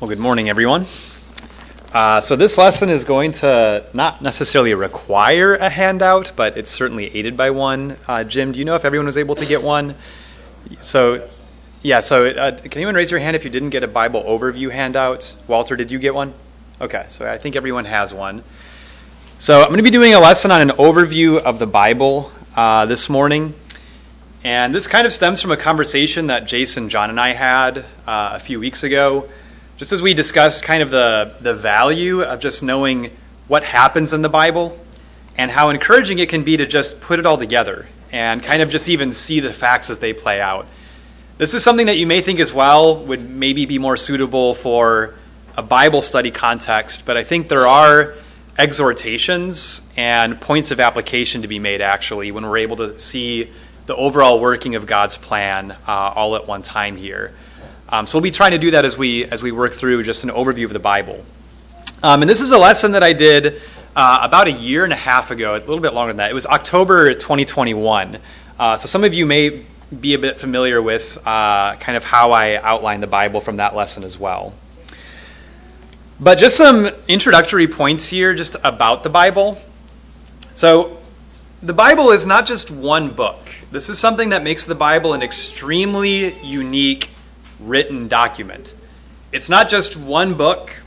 Well, good morning, everyone. Uh, so, this lesson is going to not necessarily require a handout, but it's certainly aided by one. Uh, Jim, do you know if everyone was able to get one? So, yeah, so uh, can anyone raise your hand if you didn't get a Bible overview handout? Walter, did you get one? Okay, so I think everyone has one. So, I'm going to be doing a lesson on an overview of the Bible uh, this morning. And this kind of stems from a conversation that Jason, John, and I had uh, a few weeks ago just as we discussed kind of the, the value of just knowing what happens in the Bible and how encouraging it can be to just put it all together and kind of just even see the facts as they play out. This is something that you may think as well would maybe be more suitable for a Bible study context, but I think there are exhortations and points of application to be made actually when we're able to see the overall working of God's plan uh, all at one time here. Um, so we'll be trying to do that as we as we work through just an overview of the Bible. Um, and this is a lesson that I did uh, about a year and a half ago, a little bit longer than that. It was October 2021. Uh, so some of you may be a bit familiar with uh, kind of how I outline the Bible from that lesson as well. But just some introductory points here, just about the Bible. So the Bible is not just one book. This is something that makes the Bible an extremely unique written document. It's not just one book,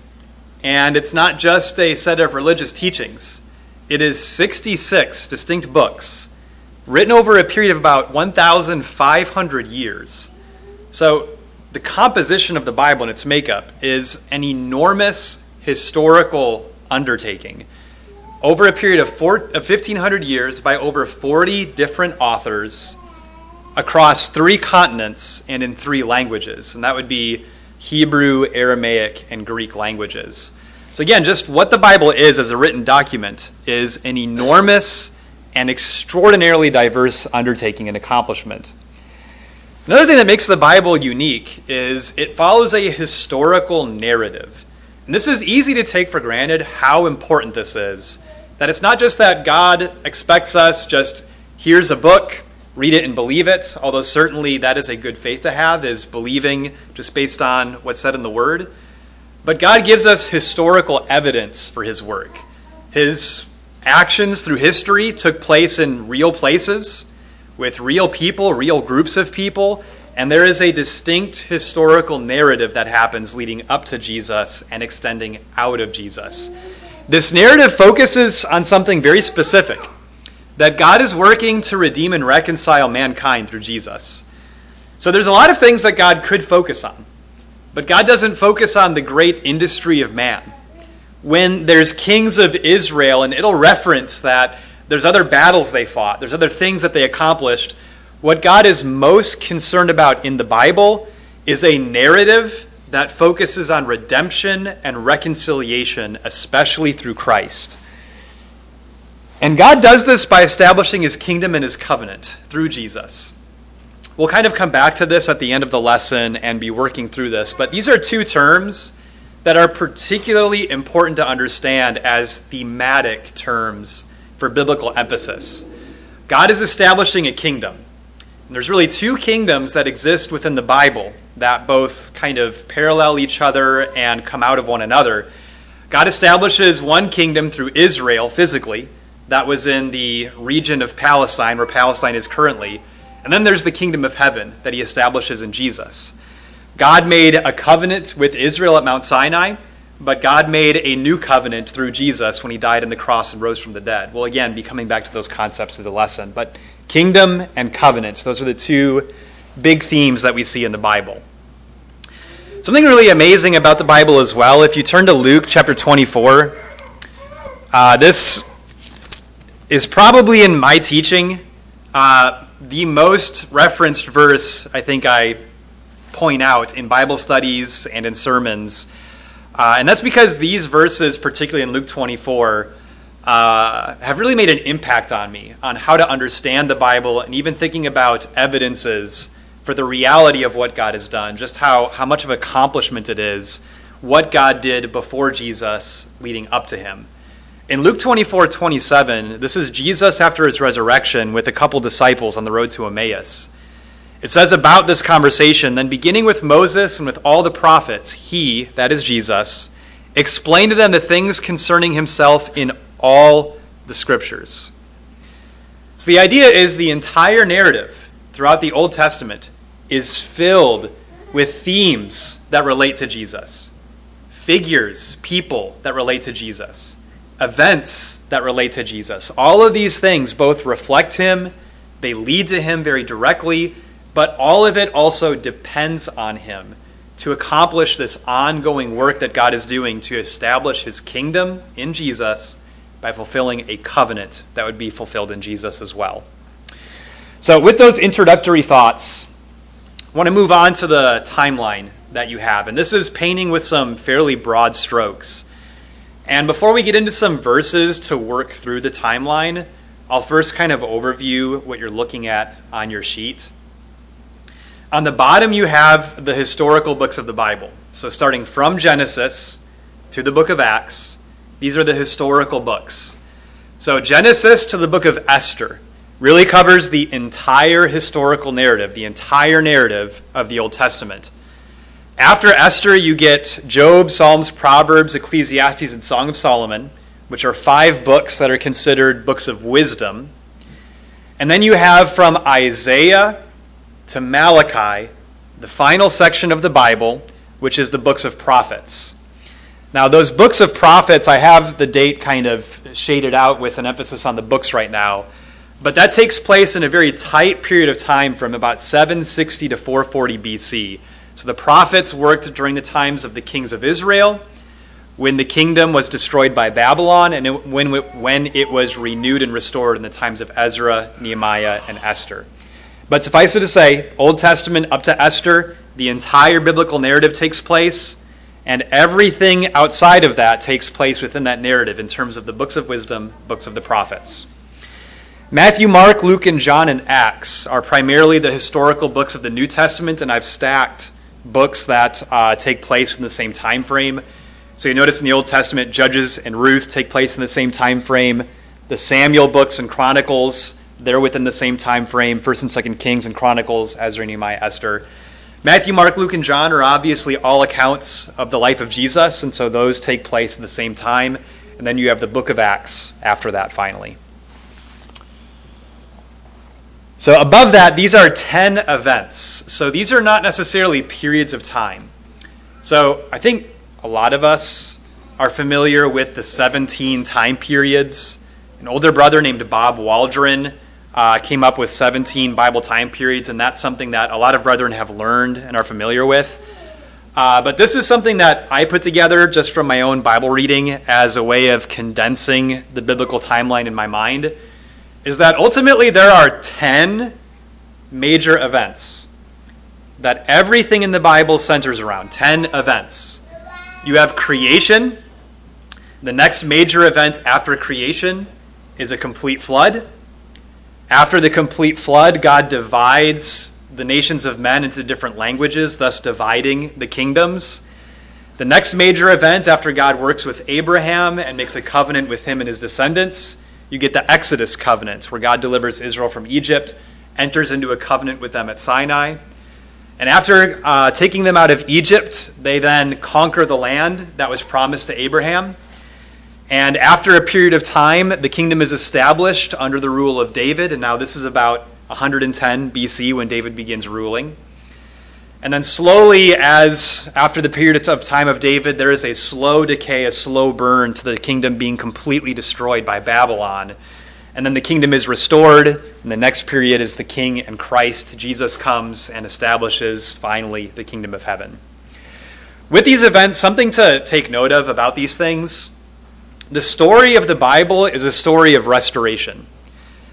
and it's not just a set of religious teachings. It is 66 distinct books written over a period of about 1,500 years. So, the composition of the Bible and its makeup is an enormous historical undertaking. Over a period of, four, of 1,500 years, by over 40 different authors, across three continents and in three languages, and that would be Hebrew, Aramaic, and Greek languages. So, again, just what the Bible is as a written document is an enormous and extraordinarily diverse undertaking and accomplishment. Another thing that makes the Bible unique is it follows a historical narrative. And this is easy to take for granted how important this is. That it's not just that God expects us just, here's a book, read it and believe it, although certainly that is a good faith to have, is believing just based on what's said in the Word. But God gives us historical evidence for His work. His actions through history took place in real places, with real people, real groups of people, and there is a distinct historical narrative that happens leading up to Jesus and extending out of Jesus. This narrative focuses on something very specific that God is working to redeem and reconcile mankind through Jesus. So there's a lot of things that God could focus on, but God doesn't focus on the great industry of man. When there's kings of Israel, and it'll reference that there's other battles they fought, there's other things that they accomplished. What God is most concerned about in the Bible is a narrative that focuses on redemption and reconciliation, especially through Christ. And God does this by establishing his kingdom and his covenant through Jesus. We'll kind of come back to this at the end of the lesson and be working through this, but these are two terms that are particularly important to understand as thematic terms for biblical emphasis. God is establishing a kingdom. And there's really two kingdoms that exist within the Bible that both kind of parallel each other and come out of one another. God establishes one kingdom through Israel physically that was in the region of Palestine, where Palestine is currently. And then there's the kingdom of heaven that he establishes in Jesus. God made a covenant with Israel at Mount Sinai, but God made a new covenant through Jesus when he died on the cross and rose from the dead. We'll again be coming back to those concepts through the lesson. But kingdom and covenant, those are the two big themes that we see in the Bible. Something really amazing about the Bible as well, if you turn to Luke chapter 24, uh, this is probably in my teaching uh, the most referenced verse I think I point out in Bible studies and in sermons. Uh, and that's because these verses, particularly in Luke 24, uh, have really made an impact on me on how to understand the Bible and even thinking about evidences for the reality of what God has done, just how, how much of accomplishment it is, what God did before Jesus leading up to him. In Luke 24 27, this is Jesus after his resurrection with a couple disciples on the road to Emmaus. It says about this conversation, then beginning with Moses and with all the prophets, he, that is Jesus, explained to them the things concerning himself in all the scriptures. So the idea is the entire narrative throughout the Old Testament is filled with themes that relate to Jesus, figures, people that relate to Jesus, events that relate to Jesus. All of these things both reflect him, they lead to him very directly, but all of it also depends on him to accomplish this ongoing work that God is doing to establish his kingdom in Jesus by fulfilling a covenant that would be fulfilled in Jesus as well. So, with those introductory thoughts, I want to move on to the timeline that you have. And this is painting with some fairly broad strokes. And before we get into some verses to work through the timeline, I'll first kind of overview what you're looking at on your sheet. On the bottom, you have the historical books of the Bible. So, starting from Genesis to the book of Acts, these are the historical books. So, Genesis to the book of Esther really covers the entire historical narrative, the entire narrative of the Old Testament. After Esther, you get Job, Psalms, Proverbs, Ecclesiastes, and Song of Solomon, which are five books that are considered books of wisdom. And then you have from Isaiah to Malachi, the final section of the Bible, which is the books of prophets. Now, those books of prophets, I have the date kind of shaded out with an emphasis on the books right now, but that takes place in a very tight period of time from about 760 to 440 BC. So the prophets worked during the times of the kings of Israel, when the kingdom was destroyed by Babylon, and when, when it was renewed and restored in the times of Ezra, Nehemiah, and Esther. But suffice it to say, Old Testament up to Esther, the entire biblical narrative takes place, and everything outside of that takes place within that narrative in terms of the books of wisdom, books of the prophets. Matthew, Mark, Luke, and John and Acts are primarily the historical books of the New Testament, and I've stacked books that uh, take place in the same time frame. So you notice in the Old Testament, Judges and Ruth take place in the same time frame. The Samuel books and Chronicles they're within the same time frame. First and Second Kings and Chronicles, Ezra, Nehemiah, Esther. Matthew, Mark, Luke, and John are obviously all accounts of the life of Jesus, and so those take place at the same time. And then you have the book of Acts after that, finally. So, above that, these are 10 events. So, these are not necessarily periods of time. So, I think a lot of us are familiar with the 17 time periods. An older brother named Bob Waldron uh, came up with 17 Bible time periods, and that's something that a lot of brethren have learned and are familiar with. Uh, but this is something that I put together just from my own Bible reading as a way of condensing the biblical timeline in my mind. Is that ultimately there are 10 major events that everything in the Bible centers around 10 events. You have creation. The next major event after creation is a complete flood. After the complete flood, God divides the nations of men into different languages, thus dividing the kingdoms. The next major event after God works with Abraham and makes a covenant with him and his descendants, you get the Exodus covenant, where God delivers Israel from Egypt, enters into a covenant with them at Sinai. And after uh, taking them out of Egypt, they then conquer the land that was promised to Abraham. And after a period of time, the kingdom is established under the rule of David. And now this is about 110 BC when David begins ruling. And then slowly, as after the period of time of David, there is a slow decay, a slow burn to the kingdom being completely destroyed by Babylon. And then the kingdom is restored. And the next period is the king and Christ. Jesus comes and establishes finally the kingdom of heaven. With these events, something to take note of about these things the story of the Bible is a story of restoration.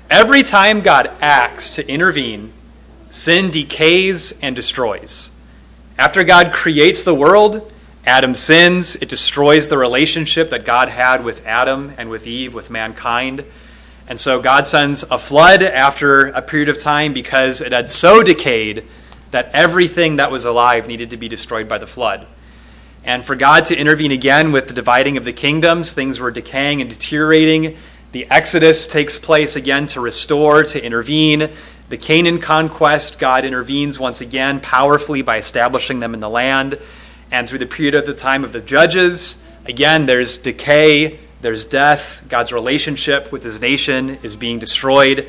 Every time God acts to intervene, sin decays and destroys. After God creates the world, Adam sins, it destroys the relationship that God had with Adam and with Eve, with mankind. And so God sends a flood after a period of time because it had so decayed that everything that was alive needed to be destroyed by the flood and for God to intervene again with the dividing of the kingdoms. Things were decaying and deteriorating. The Exodus takes place again to restore, to intervene. The Canaan conquest, God intervenes once again powerfully by establishing them in the land. And through the period of the time of the judges, again, there's decay, there's death. God's relationship with his nation is being destroyed.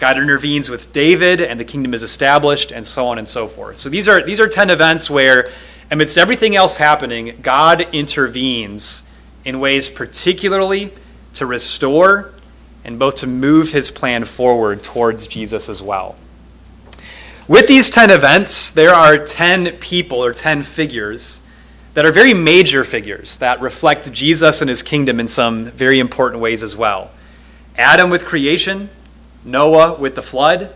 God intervenes with David, and the kingdom is established, and so on and so forth. So these are, these are 10 events where, amidst everything else happening, God intervenes in ways particularly to restore and both to move his plan forward towards Jesus as well. With these 10 events, there are 10 people or 10 figures that are very major figures that reflect Jesus and his kingdom in some very important ways as well. Adam with creation, Noah with the flood,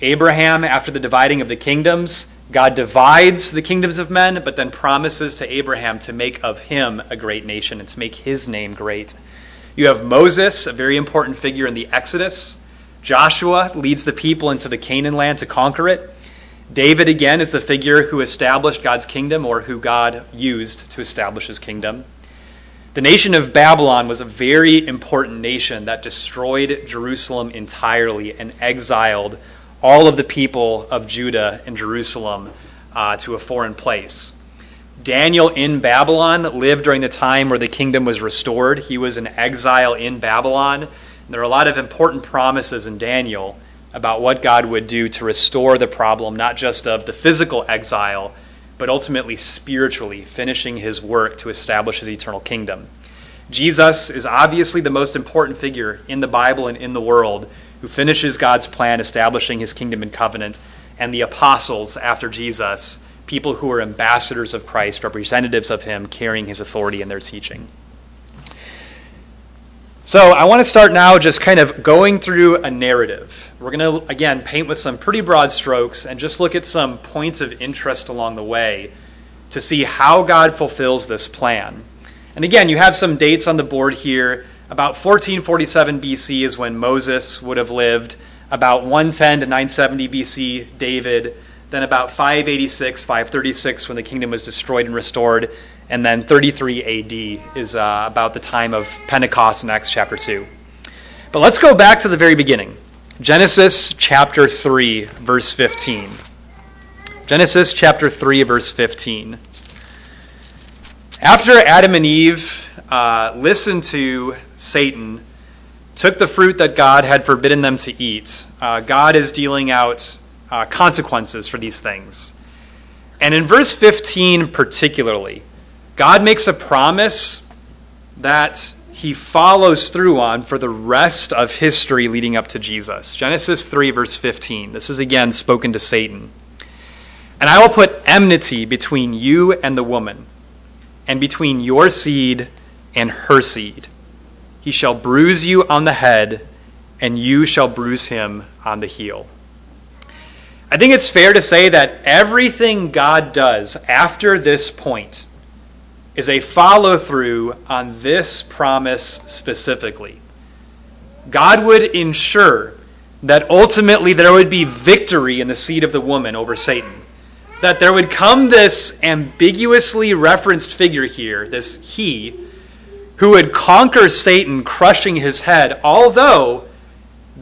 Abraham after the dividing of the kingdoms. God divides the kingdoms of men, but then promises to Abraham to make of him a great nation and to make his name great. You have Moses, a very important figure in the Exodus. Joshua leads the people into the Canaan land to conquer it. David, again, is the figure who established God's kingdom or who God used to establish his kingdom. The nation of Babylon was a very important nation that destroyed Jerusalem entirely and exiled all of the people of Judah and Jerusalem uh, to a foreign place. Daniel in Babylon lived during the time where the kingdom was restored. He was in exile in Babylon. And there are a lot of important promises in Daniel about what God would do to restore the problem, not just of the physical exile, but ultimately spiritually, finishing his work to establish his eternal kingdom. Jesus is obviously the most important figure in the Bible and in the world who finishes God's plan, establishing his kingdom and covenant, and the apostles after Jesus, people who are ambassadors of Christ, representatives of him, carrying his authority in their teaching. So I want to start now just kind of going through a narrative. We're going to, again, paint with some pretty broad strokes and just look at some points of interest along the way to see how God fulfills this plan. And again, you have some dates on the board here. About 1447 BC is when Moses would have lived. About 110 to 970 BC, David. Then about 586, 536, when the kingdom was destroyed and restored. And then 33 AD is uh, about the time of Pentecost in Acts chapter 2. But let's go back to the very beginning Genesis chapter 3, verse 15. Genesis chapter 3, verse 15. After Adam and Eve uh, listened to Satan, took the fruit that God had forbidden them to eat, uh, God is dealing out uh, consequences for these things. And in verse 15, particularly, God makes a promise that he follows through on for the rest of history leading up to Jesus. Genesis 3, verse 15. This is again spoken to Satan. And I will put enmity between you and the woman and between your seed and her seed. He shall bruise you on the head, and you shall bruise him on the heel. I think it's fair to say that everything God does after this point is a follow through on this promise specifically. God would ensure that ultimately there would be victory in the seed of the woman over Satan that there would come this ambiguously referenced figure here, this he, who would conquer Satan, crushing his head, although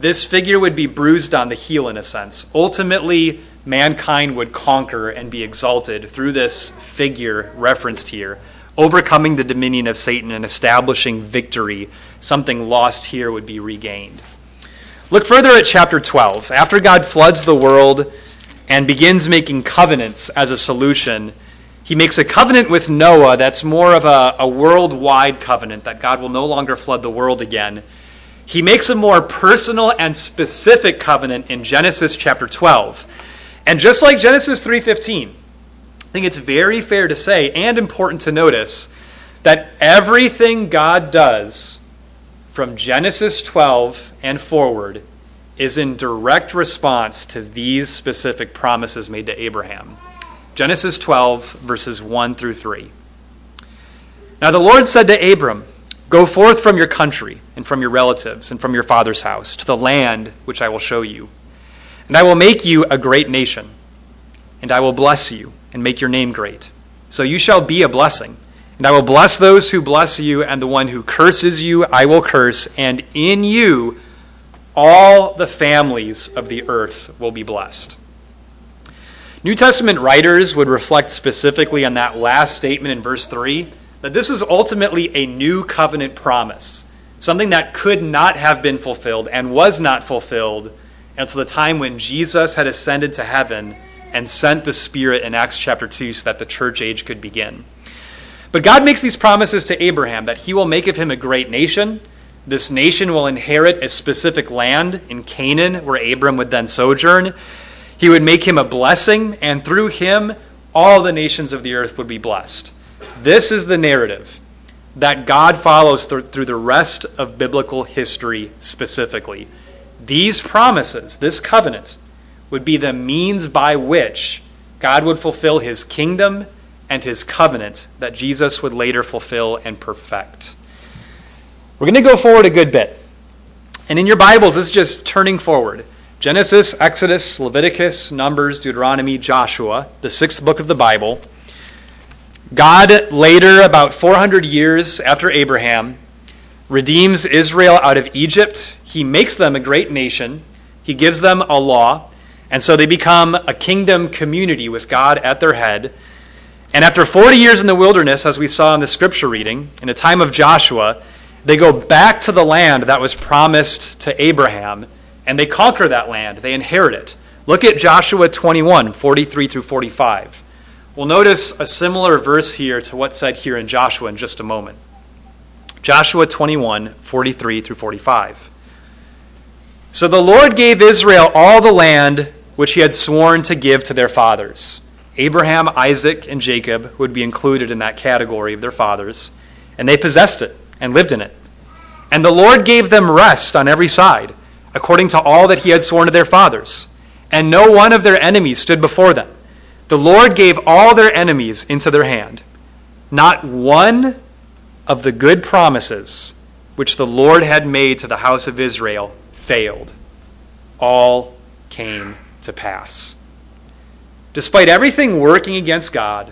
this figure would be bruised on the heel in a sense. Ultimately, mankind would conquer and be exalted through this figure referenced here, overcoming the dominion of Satan and establishing victory. Something lost here would be regained. Look further at chapter 12. After God floods the world, and begins making covenants as a solution. He makes a covenant with Noah that's more of a, a worldwide covenant, that God will no longer flood the world again. He makes a more personal and specific covenant in Genesis chapter 12. And just like Genesis 3:15, I think it's very fair to say and important to notice that everything God does from Genesis 12 and forward is in direct response to these specific promises made to Abraham. Genesis 12, verses 1 through 3. Now the Lord said to Abram, Go forth from your country and from your relatives and from your father's house to the land which I will show you. And I will make you a great nation, and I will bless you and make your name great. So you shall be a blessing. And I will bless those who bless you, and the one who curses you I will curse, and in you all the families of the earth will be blessed. New Testament writers would reflect specifically on that last statement in verse 3 that this was ultimately a new covenant promise, something that could not have been fulfilled and was not fulfilled until the time when Jesus had ascended to heaven and sent the Spirit in Acts chapter 2 so that the church age could begin. But God makes these promises to Abraham that he will make of him a great nation. This nation will inherit a specific land in Canaan where Abram would then sojourn. He would make him a blessing, and through him, all the nations of the earth would be blessed. This is the narrative that God follows through the rest of biblical history specifically. These promises, this covenant, would be the means by which God would fulfill his kingdom and his covenant that Jesus would later fulfill and perfect. We're going to go forward a good bit. And in your Bibles, this is just turning forward. Genesis, Exodus, Leviticus, Numbers, Deuteronomy, Joshua, the sixth book of the Bible. God, later, about 400 years after Abraham, redeems Israel out of Egypt. He makes them a great nation. He gives them a law. And so they become a kingdom community with God at their head. And after 40 years in the wilderness, as we saw in the scripture reading, in the time of Joshua, they go back to the land that was promised to Abraham and they conquer that land, they inherit it. Look at Joshua 21, 43 through 45. We'll notice a similar verse here to what's said here in Joshua in just a moment. Joshua 21, 43 through 45. So the Lord gave Israel all the land which he had sworn to give to their fathers. Abraham, Isaac, and Jacob would be included in that category of their fathers, and they possessed it and lived in it. And the Lord gave them rest on every side according to all that he had sworn to their fathers. And no one of their enemies stood before them. The Lord gave all their enemies into their hand. Not one of the good promises which the Lord had made to the house of Israel failed. All came to pass. Despite everything working against God,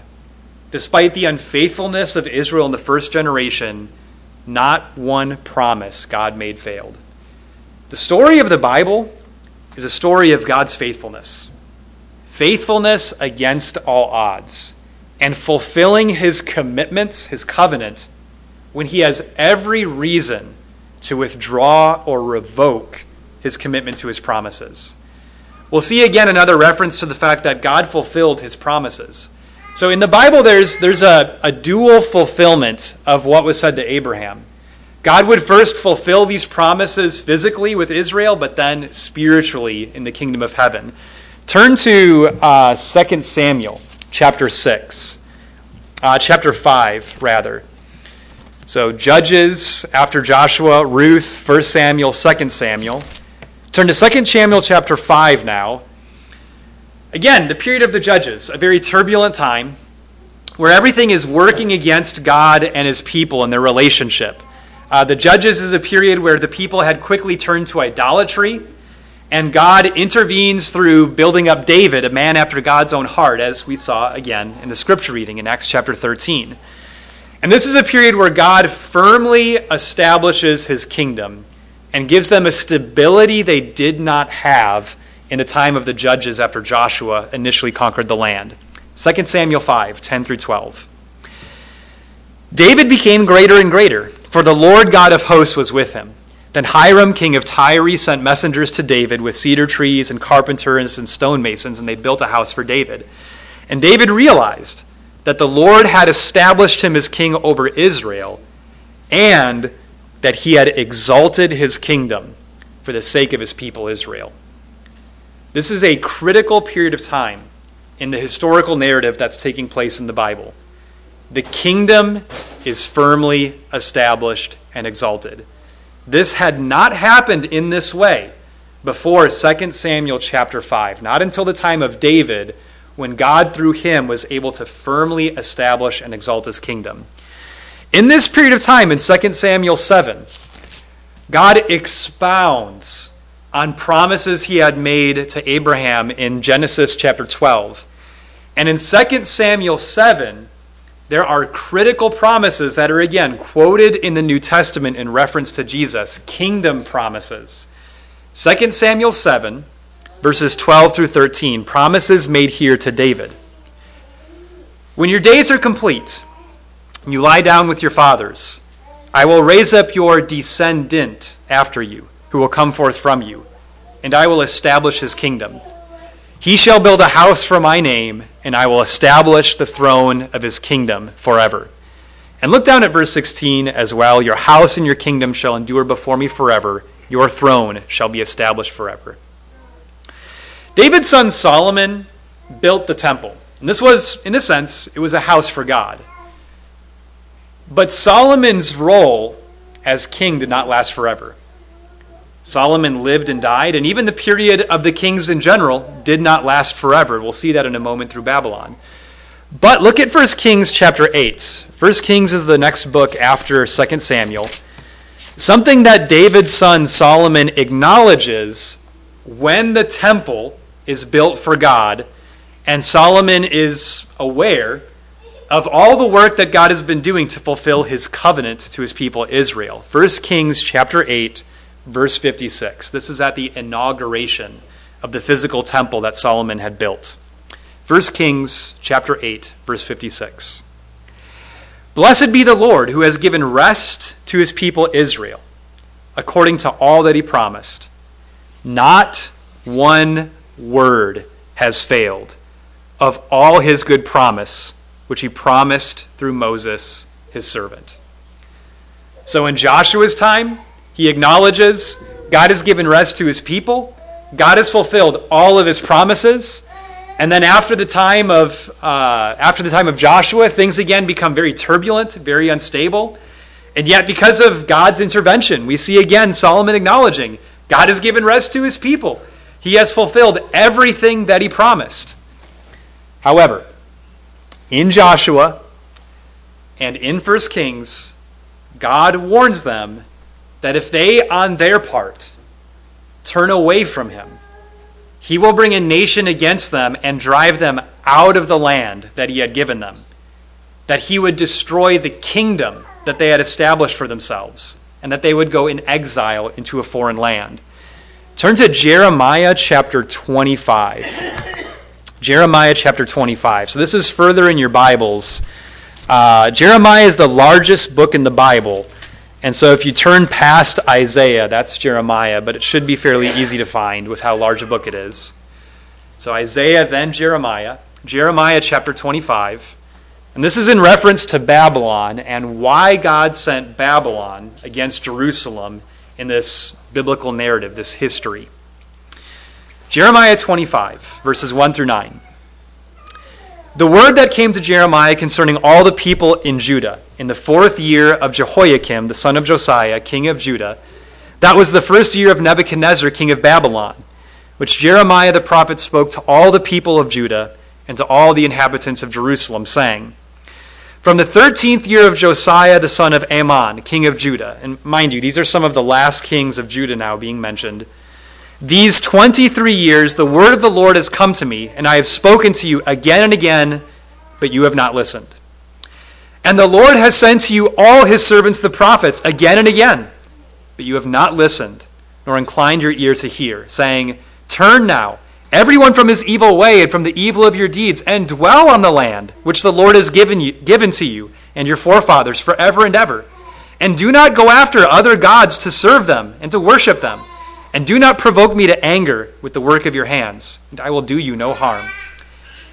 despite the unfaithfulness of Israel in the first generation, not one promise God made failed. The story of the Bible is a story of God's faithfulness faithfulness against all odds, and fulfilling his commitments, his covenant, when he has every reason to withdraw or revoke his commitment to his promises. We'll see again another reference to the fact that God fulfilled his promises. So in the Bible, there's, there's a, a dual fulfillment of what was said to Abraham. God would first fulfill these promises physically with Israel, but then spiritually in the kingdom of heaven. Turn to uh, 2 Samuel chapter 6, uh, chapter 5, rather. So, Judges after Joshua, Ruth, 1 Samuel, 2 Samuel. Turn to 2 Samuel chapter 5 now. Again, the period of the Judges, a very turbulent time where everything is working against God and his people and their relationship. Uh, the Judges is a period where the people had quickly turned to idolatry, and God intervenes through building up David, a man after God's own heart, as we saw again in the scripture reading in Acts chapter 13. And this is a period where God firmly establishes his kingdom and gives them a stability they did not have in the time of the judges after Joshua initially conquered the land. 2 Samuel 5 10 through 12. David became greater and greater for the Lord God of hosts was with him. Then Hiram, king of Tyre, sent messengers to David with cedar trees and carpenters and stonemasons, and they built a house for David. And David realized that the Lord had established him as king over Israel, and that he had exalted his kingdom for the sake of his people Israel. This is a critical period of time in the historical narrative that's taking place in the Bible. The kingdom is firmly established and exalted. This had not happened in this way before 2 Samuel chapter 5, not until the time of David, when God through him was able to firmly establish and exalt his kingdom. In this period of time, in 2 Samuel 7, God expounds on promises he had made to Abraham in Genesis chapter 12. And in 2 Samuel 7, there are critical promises that are again quoted in the New Testament in reference to Jesus, kingdom promises. 2 Samuel 7, verses 12 through 13, promises made here to David. When your days are complete, and you lie down with your fathers, I will raise up your descendant after you, who will come forth from you, and I will establish his kingdom. He shall build a house for my name, and I will establish the throne of his kingdom forever. And look down at verse 16 as well. Your house and your kingdom shall endure before me forever. Your throne shall be established forever. David's son Solomon built the temple. And this was, in a sense, it was a house for God. But Solomon's role as king did not last forever. Solomon lived and died, and even the period of the kings in general did not last forever. We'll see that in a moment through Babylon. But look at 1 Kings chapter 8. 1 Kings is the next book after 2 Samuel. Something that David's son Solomon acknowledges when the temple is built for God, and Solomon is aware of all the work that God has been doing to fulfill his covenant to his people Israel. 1 Kings chapter 8 verse 56. This is at the inauguration of the physical temple that Solomon had built. 1 Kings chapter 8 verse 56. Blessed be the Lord who has given rest to his people Israel according to all that he promised. Not one word has failed of all his good promise which he promised through Moses, his servant. So in Joshua's time, he acknowledges God has given rest to his people, God has fulfilled all of his promises. And then after the time of uh, after the time of Joshua, things again become very turbulent, very unstable. And yet, because of God's intervention, we see again Solomon acknowledging God has given rest to his people. He has fulfilled everything that he promised. However, in Joshua and in 1 Kings, God warns them that if they, on their part, turn away from him, he will bring a nation against them and drive them out of the land that he had given them. That he would destroy the kingdom that they had established for themselves, and that they would go in exile into a foreign land. Turn to Jeremiah chapter 25. Jeremiah chapter 25. So this is further in your Bibles. Uh, Jeremiah is the largest book in the Bible. And so if you turn past Isaiah, that's Jeremiah, but it should be fairly easy to find with how large a book it is. So Isaiah, then Jeremiah. Jeremiah chapter 25. And this is in reference to Babylon and why God sent Babylon against Jerusalem in this biblical narrative, this history. Jeremiah 25, verses 1 through 9. The word that came to Jeremiah concerning all the people in Judah in the fourth year of Jehoiakim, the son of Josiah, king of Judah, that was the first year of Nebuchadnezzar, king of Babylon, which Jeremiah the prophet spoke to all the people of Judah and to all the inhabitants of Jerusalem, saying, From the thirteenth year of Josiah the son of Amon, king of Judah, and mind you, these are some of the last kings of Judah now being mentioned these 23 years, the word of the Lord has come to me, and I have spoken to you again and again, but you have not listened. And the Lord has sent to you all his servants, the prophets, again and again, but you have not listened, nor inclined your ear to hear, saying, Turn now, everyone from his evil way and from the evil of your deeds, and dwell on the land which the Lord has given, you, given to you and your forefathers forever and ever. And do not go after other gods to serve them and to worship them. And do not provoke me to anger with the work of your hands, and I will do you no harm.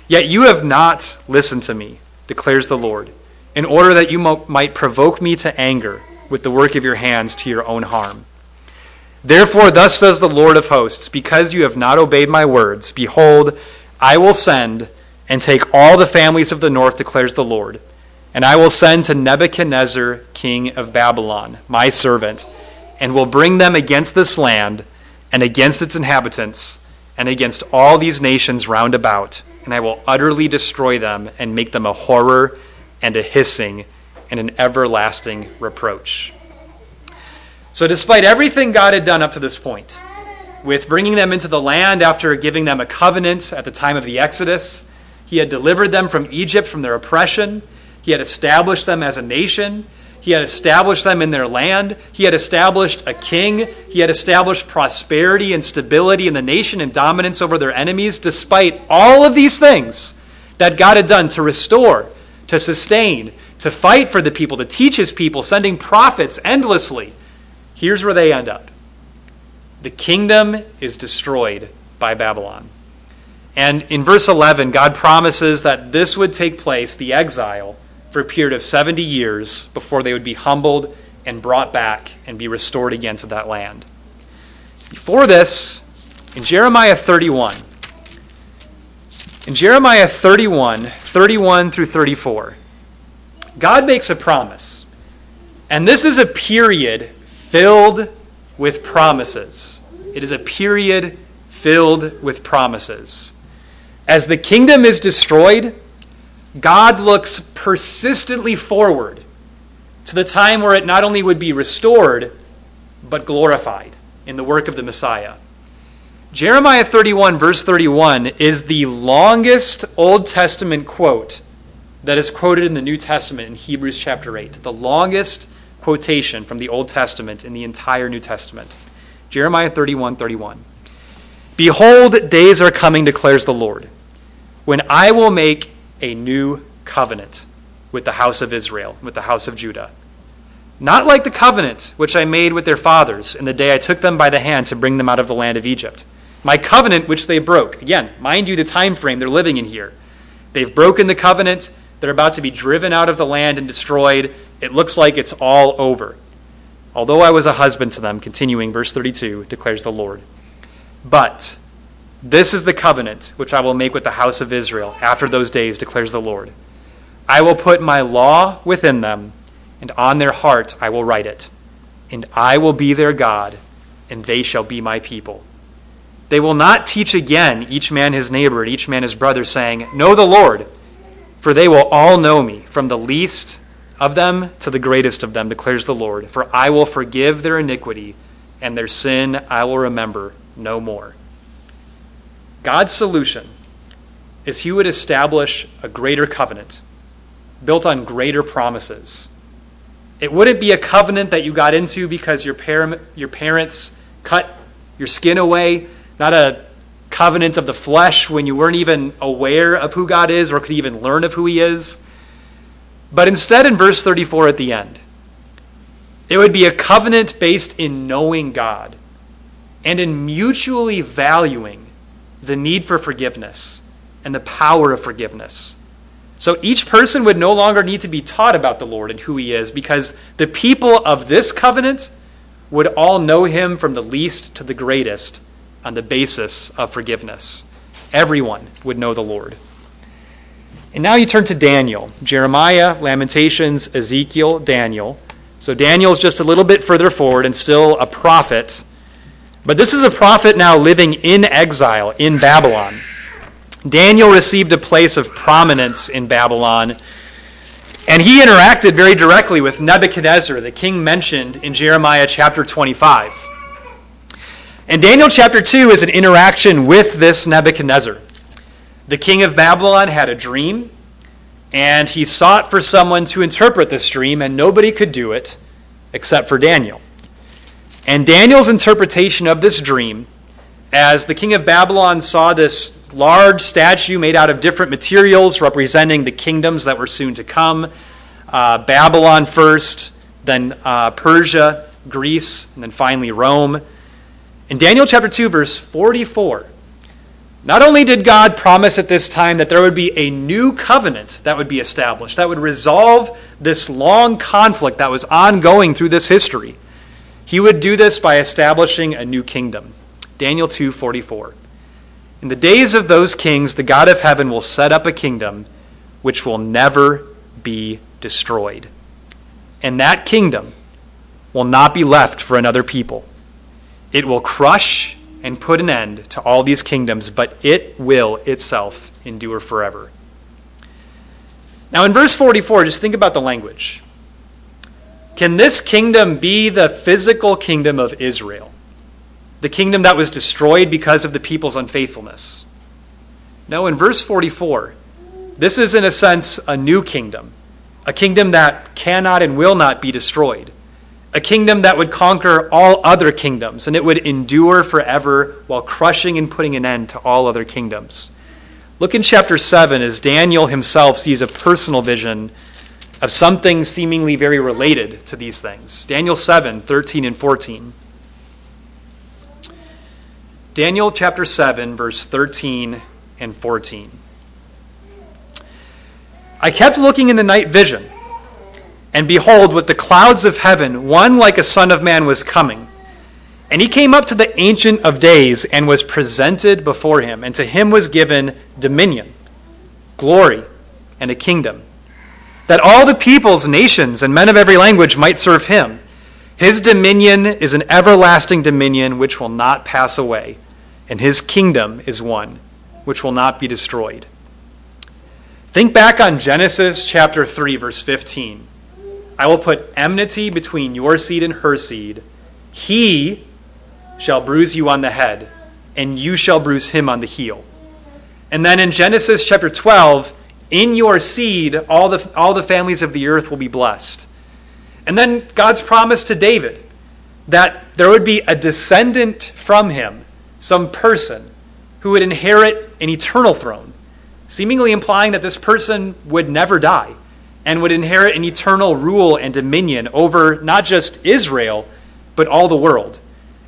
Yet you have not listened to me, declares the Lord, in order that you mo- might provoke me to anger with the work of your hands to your own harm. Therefore, thus says the Lord of hosts, because you have not obeyed my words, behold, I will send and take all the families of the north, declares the Lord, and I will send to Nebuchadnezzar, king of Babylon, my servant and will bring them against this land and against its inhabitants and against all these nations round about, and I will utterly destroy them and make them a horror and a hissing and an everlasting reproach. So, despite everything God had done up to this point, with bringing them into the land after giving them a covenant at the time of the Exodus, He had delivered them from Egypt from their oppression, He had established them as a nation, He had established them in their land. He had established a king. He had established prosperity and stability in the nation and dominance over their enemies, despite all of these things that God had done to restore, to sustain, to fight for the people, to teach his people, sending prophets endlessly. Here's where they end up the kingdom is destroyed by Babylon. And in verse 11, God promises that this would take place, the exile, for a period of 70 years before they would be humbled and brought back and be restored again to that land. Before this, in Jeremiah 31, in Jeremiah 31, 31 through 34, God makes a promise. And this is a period filled with promises. It is a period filled with promises. As the kingdom is destroyed, God looks persistently forward to the time where it not only would be restored, but glorified in the work of the Messiah. Jeremiah 31, verse 31, is the longest Old Testament quote that is quoted in the New Testament in Hebrews chapter 8. The longest quotation from the Old Testament in the entire New Testament. Jeremiah 31, 31. Behold, days are coming, declares the Lord, when I will make a new covenant with the house of Israel, with the house of Judah. Not like the covenant which I made with their fathers in the day I took them by the hand to bring them out of the land of Egypt. My covenant which they broke. Again, mind you the time frame they're living in here. They've broken the covenant. They're about to be driven out of the land and destroyed. It looks like it's all over. Although I was a husband to them, continuing, verse 32 declares the Lord. But this is the covenant which I will make with the house of Israel after those days, declares the Lord. I will put my law within them, and on their heart I will write it. And I will be their God, and they shall be my people. They will not teach again each man his neighbor and each man his brother, saying, Know the Lord, for they will all know me, from the least of them to the greatest of them, declares the Lord. For I will forgive their iniquity, and their sin I will remember no more. God's solution is He would establish a greater covenant built on greater promises. It wouldn't be a covenant that you got into because your, par- your parents cut your skin away, not a covenant of the flesh when you weren't even aware of who God is or could even learn of who He is. But instead, in verse 34 at the end, it would be a covenant based in knowing God and in mutually valuing the need for forgiveness and the power of forgiveness. So each person would no longer need to be taught about the Lord and who he is because the people of this covenant would all know him from the least to the greatest on the basis of forgiveness. Everyone would know the Lord. And now you turn to Daniel Jeremiah, Lamentations, Ezekiel, Daniel. So Daniel's just a little bit further forward and still a prophet. But this is a prophet now living in exile in Babylon. Daniel received a place of prominence in Babylon, and he interacted very directly with Nebuchadnezzar, the king mentioned in Jeremiah chapter 25. And Daniel chapter 2 is an interaction with this Nebuchadnezzar. The king of Babylon had a dream, and he sought for someone to interpret this dream, and nobody could do it except for Daniel. And Daniel's interpretation of this dream, as the king of Babylon saw this large statue made out of different materials representing the kingdoms that were soon to come uh, Babylon first, then uh, Persia, Greece, and then finally Rome. In Daniel chapter 2, verse 44, not only did God promise at this time that there would be a new covenant that would be established, that would resolve this long conflict that was ongoing through this history, he would do this by establishing a new kingdom. Daniel 2:44. In the days of those kings the God of heaven will set up a kingdom which will never be destroyed. And that kingdom will not be left for another people. It will crush and put an end to all these kingdoms, but it will itself endure forever. Now, in verse 44, just think about the language. Can this kingdom be the physical kingdom of Israel? The kingdom that was destroyed because of the people's unfaithfulness? No, in verse 44, this is in a sense a new kingdom, a kingdom that cannot and will not be destroyed, a kingdom that would conquer all other kingdoms, and it would endure forever while crushing and putting an end to all other kingdoms. Look in chapter 7 as Daniel himself sees a personal vision of something seemingly very related to these things. Daniel 7 13 and 14. Daniel chapter 7, verse 13 and 14. I kept looking in the night vision, and behold, with the clouds of heaven, one like a son of man was coming. And he came up to the Ancient of Days and was presented before him, and to him was given dominion, glory, and a kingdom that all the peoples, nations, and men of every language might serve him. His dominion is an everlasting dominion which will not pass away, and his kingdom is one which will not be destroyed. Think back on Genesis chapter 3, verse 15. I will put enmity between your seed and her seed. He shall bruise you on the head, and you shall bruise him on the heel. And then in Genesis chapter 12, in your seed, all the, all the families of the earth will be blessed. And then God's promise to David that there would be a descendant from him, some person, who would inherit an eternal throne, seemingly implying that this person would never die and would inherit an eternal rule and dominion over not just Israel, but all the world.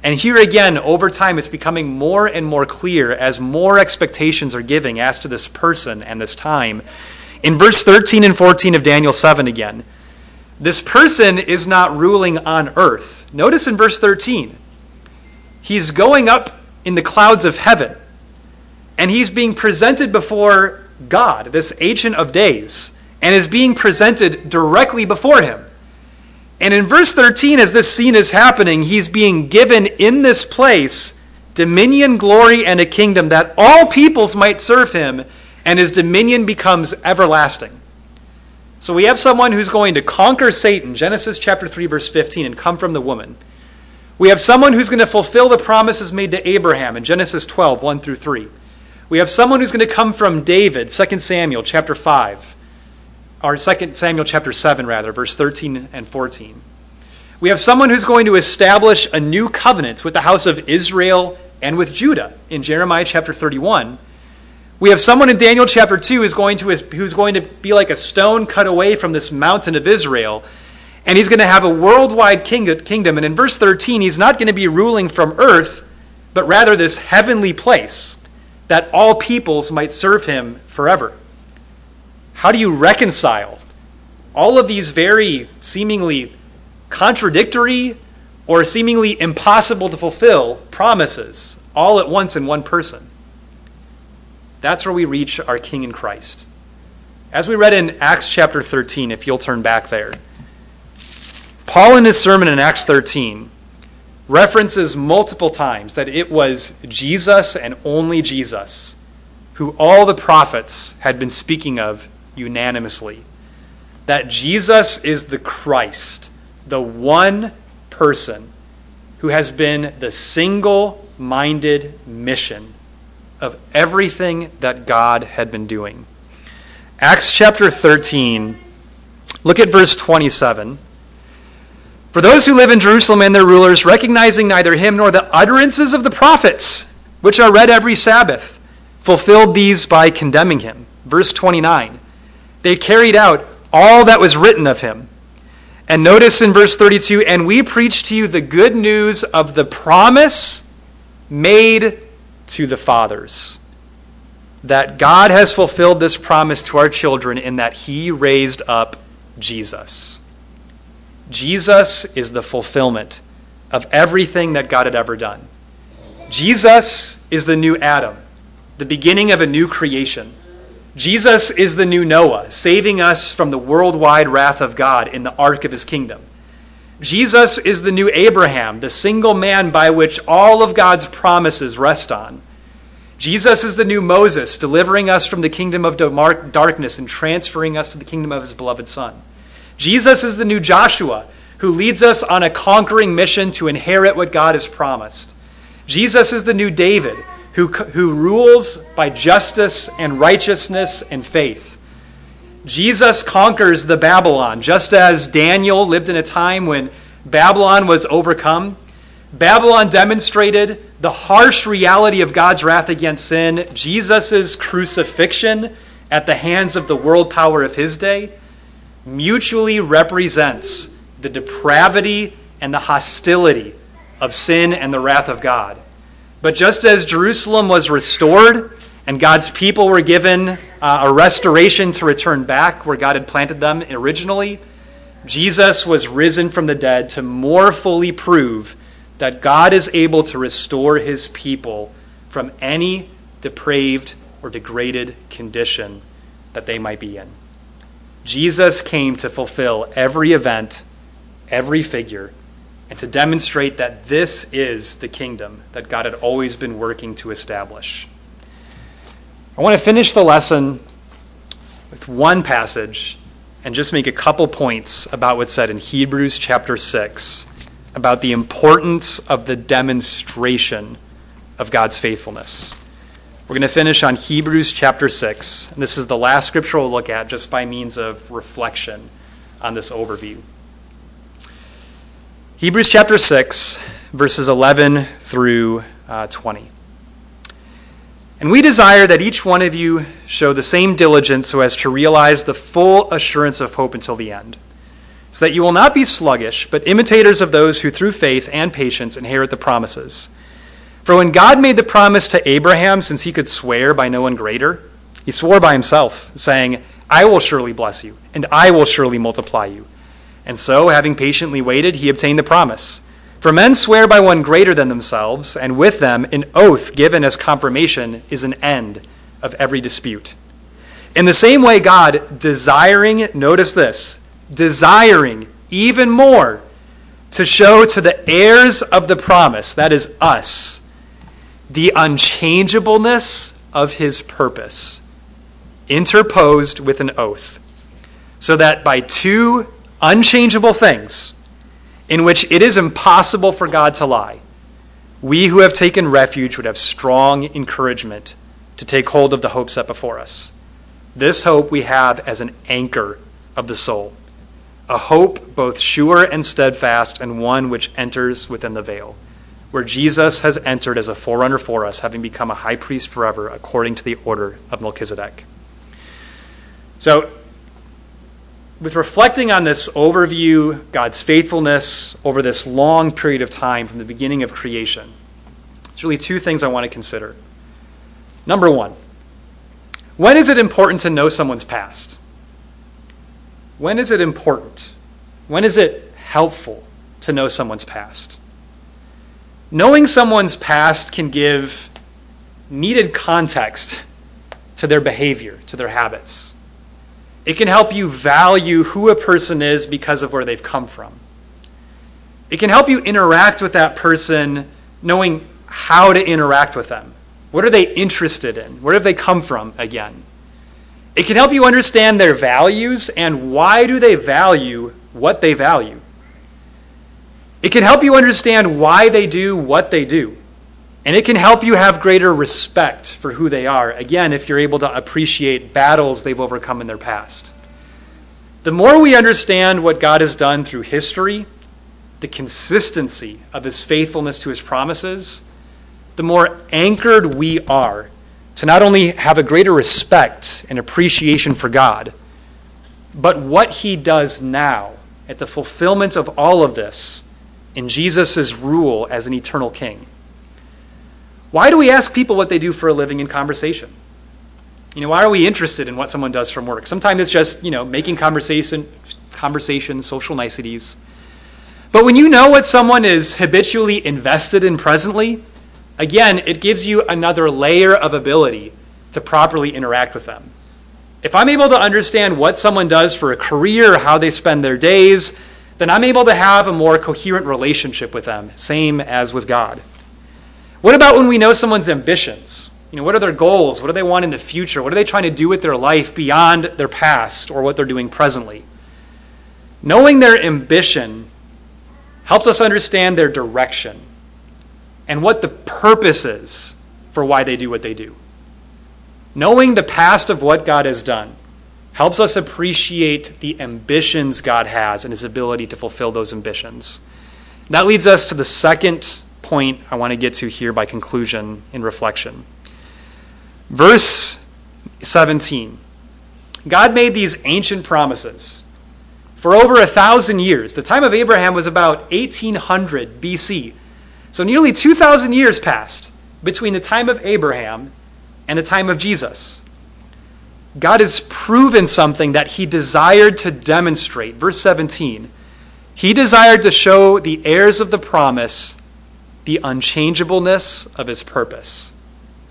And here again, over time, it's becoming more and more clear as more expectations are giving as to this person and this time. In verse 13 and 14 of Daniel 7 again, this person is not ruling on earth. Notice in verse 13, he's going up in the clouds of heaven, and he's being presented before God, this Ancient of Days, and is being presented directly before him. And in verse 13, as this scene is happening, he's being given in this place dominion, glory, and a kingdom that all peoples might serve him, and his dominion becomes everlasting. So we have someone who's going to conquer Satan, Genesis chapter 3, verse 15, and come from the woman. We have someone who's going to fulfill the promises made to Abraham in Genesis 12, 1 through 3. We have someone who's going to come from David, 2 Samuel chapter 5 or 2 Samuel chapter 7, rather, verse 13 and 14. We have someone who's going to establish a new covenant with the house of Israel and with Judah in Jeremiah chapter 31. We have someone in Daniel chapter 2 who's going to, who's going to be like a stone cut away from this mountain of Israel. And he's going to have a worldwide kingdom. And in verse 13, he's not going to be ruling from earth, but rather this heavenly place that all peoples might serve him forever. How do you reconcile all of these very seemingly contradictory or seemingly impossible to fulfill promises all at once in one person? That's where we reach our King in Christ. As we read in Acts chapter 13, if you'll turn back there, Paul in his sermon in Acts 13 references multiple times that it was Jesus and only Jesus who all the prophets had been speaking of unanimously that Jesus is the Christ, the one person who has been the single minded mission of everything that God had been doing. Acts chapter 13, look at verse 27. For those who live in Jerusalem and their rulers, recognizing neither him nor the utterances of the prophets, which are read every Sabbath, fulfilled these by condemning him. Verse 29. They carried out all that was written of him. And notice in verse 32 and we preach to you the good news of the promise made to the fathers. That God has fulfilled this promise to our children in that he raised up Jesus. Jesus is the fulfillment of everything that God had ever done. Jesus is the new Adam, the beginning of a new creation. Jesus is the new Noah, saving us from the worldwide wrath of God in the ark of his kingdom. Jesus is the new Abraham, the single man by which all of God's promises rest on. Jesus is the new Moses, delivering us from the kingdom of darkness and transferring us to the kingdom of his beloved Son. Jesus is the new Joshua, who leads us on a conquering mission to inherit what God has promised. Jesus is the new David, who, who rules by justice and righteousness and faith. Jesus conquers the Babylon, just as Daniel lived in a time when Babylon was overcome. Babylon demonstrated the harsh reality of God's wrath against sin, Jesus' crucifixion at the hands of the world power of his day, mutually represents the depravity and the hostility of sin and the wrath of God. But just as Jerusalem was restored and God's people were given uh, a restoration to return back where God had planted them originally, Jesus was risen from the dead to more fully prove that God is able to restore his people from any depraved or degraded condition that they might be in. Jesus came to fulfill every event, every figure, and to demonstrate that this is the kingdom that God had always been working to establish. I want to finish the lesson with one passage and just make a couple points about what's said in Hebrews chapter 6 about the importance of the demonstration of God's faithfulness. We're going to finish on Hebrews chapter 6. And this is the last scripture we'll look at just by means of reflection on this overview. Hebrews chapter 6, verses 11 through uh, 20. And we desire that each one of you show the same diligence so as to realize the full assurance of hope until the end so that you will not be sluggish, but imitators of those who through faith and patience inherit the promises. For when God made the promise to Abraham, since he could swear by no one greater, he swore by himself, saying, I will surely bless you, and I will surely multiply you. And so, having patiently waited, he obtained the promise. For men swear by one greater than themselves, and with them an oath given as confirmation is an end of every dispute. In the same way, God, desiring, notice this, desiring even more to show to the heirs of the promise, that is us, the unchangeableness of his purpose, interposed with an oath, so that by two unchangeable things, in which it is impossible for God to lie, we who have taken refuge would have strong encouragement to take hold of the hope set before us. This hope we have as an anchor of the soul a hope both sure and steadfast, and one which enters within the veil, where Jesus has entered as a forerunner for us, having become a high priest forever, according to the order of Melchizedek. So, with reflecting on this overview, God's faithfulness over this long period of time from the beginning of creation, there's really two things I want to consider. Number one, when is it important to know someone's past? When is it important? When is it helpful to know someone's past? Knowing someone's past can give needed context to their behavior, to their habits. It can help you value who a person is because of where they've come from. It can help you interact with that person knowing how to interact with them. What are they interested in? Where have they come from again? It can help you understand their values and why do they value what they value. It can help you understand why they do what they do. And it can help you have greater respect for who they are, again, if you're able to appreciate battles they've overcome in their past. The more we understand what God has done through history, the consistency of his faithfulness to his promises, the more anchored we are to not only have a greater respect and appreciation for God, but what he does now at the fulfillment of all of this in Jesus' rule as an eternal king. Why do we ask people what they do for a living in conversation? You know, why are we interested in what someone does from work? Sometimes it's just, you know, making conversation, conversation, social niceties. But when you know what someone is habitually invested in presently, again, it gives you another layer of ability to properly interact with them. If I'm able to understand what someone does for a career, how they spend their days, then I'm able to have a more coherent relationship with them, same as with God. What about when we know someone's ambitions? You know, what are their goals? What do they want in the future? What are they trying to do with their life beyond their past or what they're doing presently? Knowing their ambition helps us understand their direction and what the purpose is for why they do what they do. Knowing the past of what God has done helps us appreciate the ambitions God has and his ability to fulfill those ambitions. That leads us to the second point I want to get to here by conclusion in reflection. Verse 17 God made these ancient promises for over a thousand years. The time of Abraham was about 1800 BC. So nearly 2,000 years passed between the time of Abraham and the time of Jesus. God has proven something that he desired to demonstrate. Verse 17 He desired to show the heirs of the promise the unchangeableness of his purpose.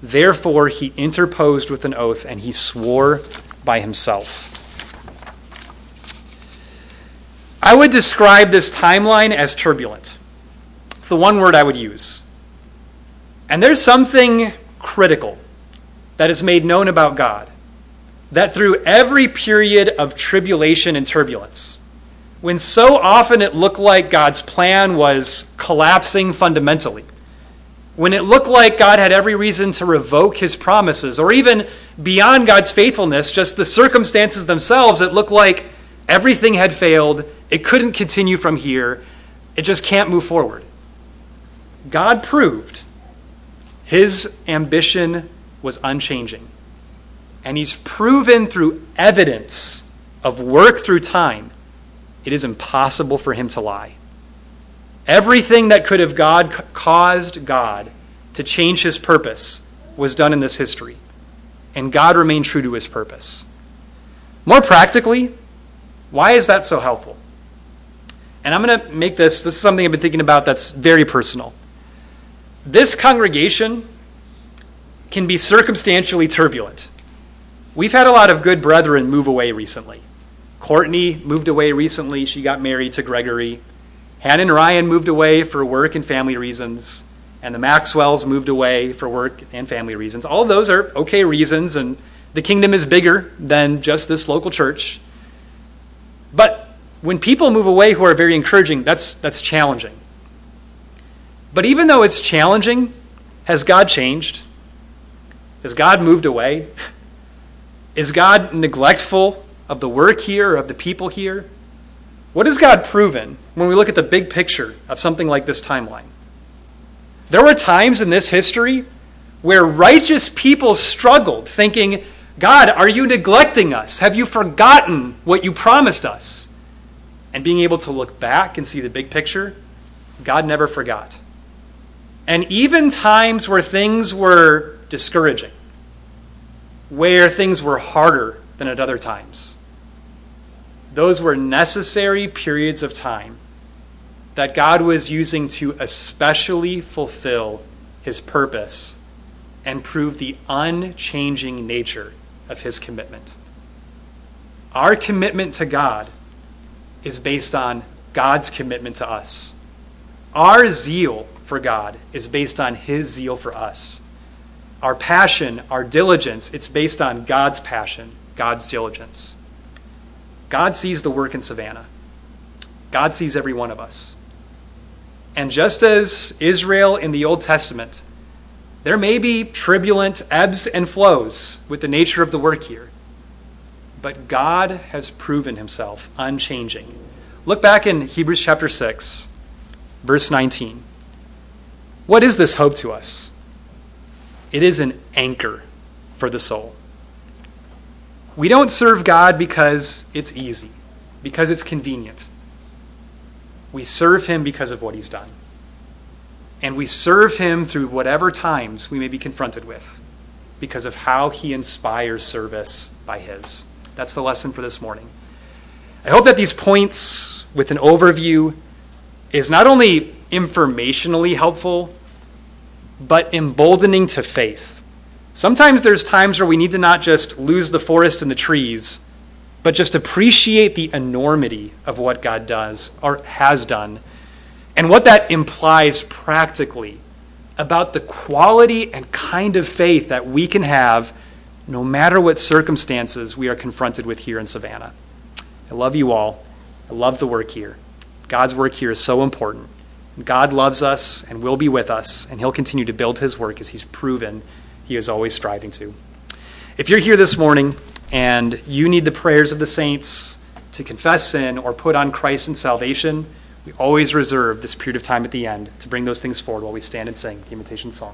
Therefore, he interposed with an oath and he swore by himself. I would describe this timeline as turbulent. It's the one word I would use. And there's something critical that is made known about God that through every period of tribulation and turbulence, when so often it looked like God's plan was collapsing fundamentally, when it looked like God had every reason to revoke his promises, or even beyond God's faithfulness, just the circumstances themselves, it looked like everything had failed, it couldn't continue from here, it just can't move forward. God proved his ambition was unchanging. And he's proven through evidence of work through time it is impossible for him to lie. Everything that could have God caused God to change his purpose was done in this history. And God remained true to his purpose. More practically, why is that so helpful? And I'm going to make this, this is something I've been thinking about that's very personal. This congregation can be circumstantially turbulent. We've had a lot of good brethren move away recently. Courtney moved away recently. She got married to Gregory. Hannah and Ryan moved away for work and family reasons. And the Maxwells moved away for work and family reasons. All those are okay reasons, and the kingdom is bigger than just this local church. But when people move away who are very encouraging, that's, that's challenging. But even though it's challenging, has God changed? Has God moved away? Is God neglectful of the work here, of the people here? What has God proven when we look at the big picture of something like this timeline? There were times in this history where righteous people struggled, thinking, God, are you neglecting us? Have you forgotten what you promised us? And being able to look back and see the big picture, God never forgot. And even times where things were discouraging, where things were harder than at other times, those were necessary periods of time that God was using to especially fulfill his purpose and prove the unchanging nature of his commitment. Our commitment to God is based on God's commitment to us. Our zeal for God is based on his zeal for us. Our passion, our diligence, it's based on God's passion, God's diligence. God sees the work in Savannah. God sees every one of us. And just as Israel in the Old Testament, there may be turbulent ebbs and flows with the nature of the work here. But God has proven himself unchanging. Look back in Hebrews chapter 6, verse 19. What is this hope to us? It is an anchor for the soul. We don't serve God because it's easy, because it's convenient. We serve Him because of what He's done. And we serve Him through whatever times we may be confronted with, because of how He inspires service by His. That's the lesson for this morning. I hope that these points, with an overview, is not only informationally helpful, but emboldening to faith. Sometimes there's times where we need to not just lose the forest and the trees, but just appreciate the enormity of what God does or has done and what that implies practically about the quality and kind of faith that we can have no matter what circumstances we are confronted with here in Savannah. I love you all. I love the work here. God's work here is so important. God loves us and will be with us, and He'll continue to build His work as He's proven He is always striving to. If you're here this morning and you need the prayers of the saints to confess sin or put on Christ and salvation, we always reserve this period of time at the end to bring those things forward while we stand and sing the invitation song.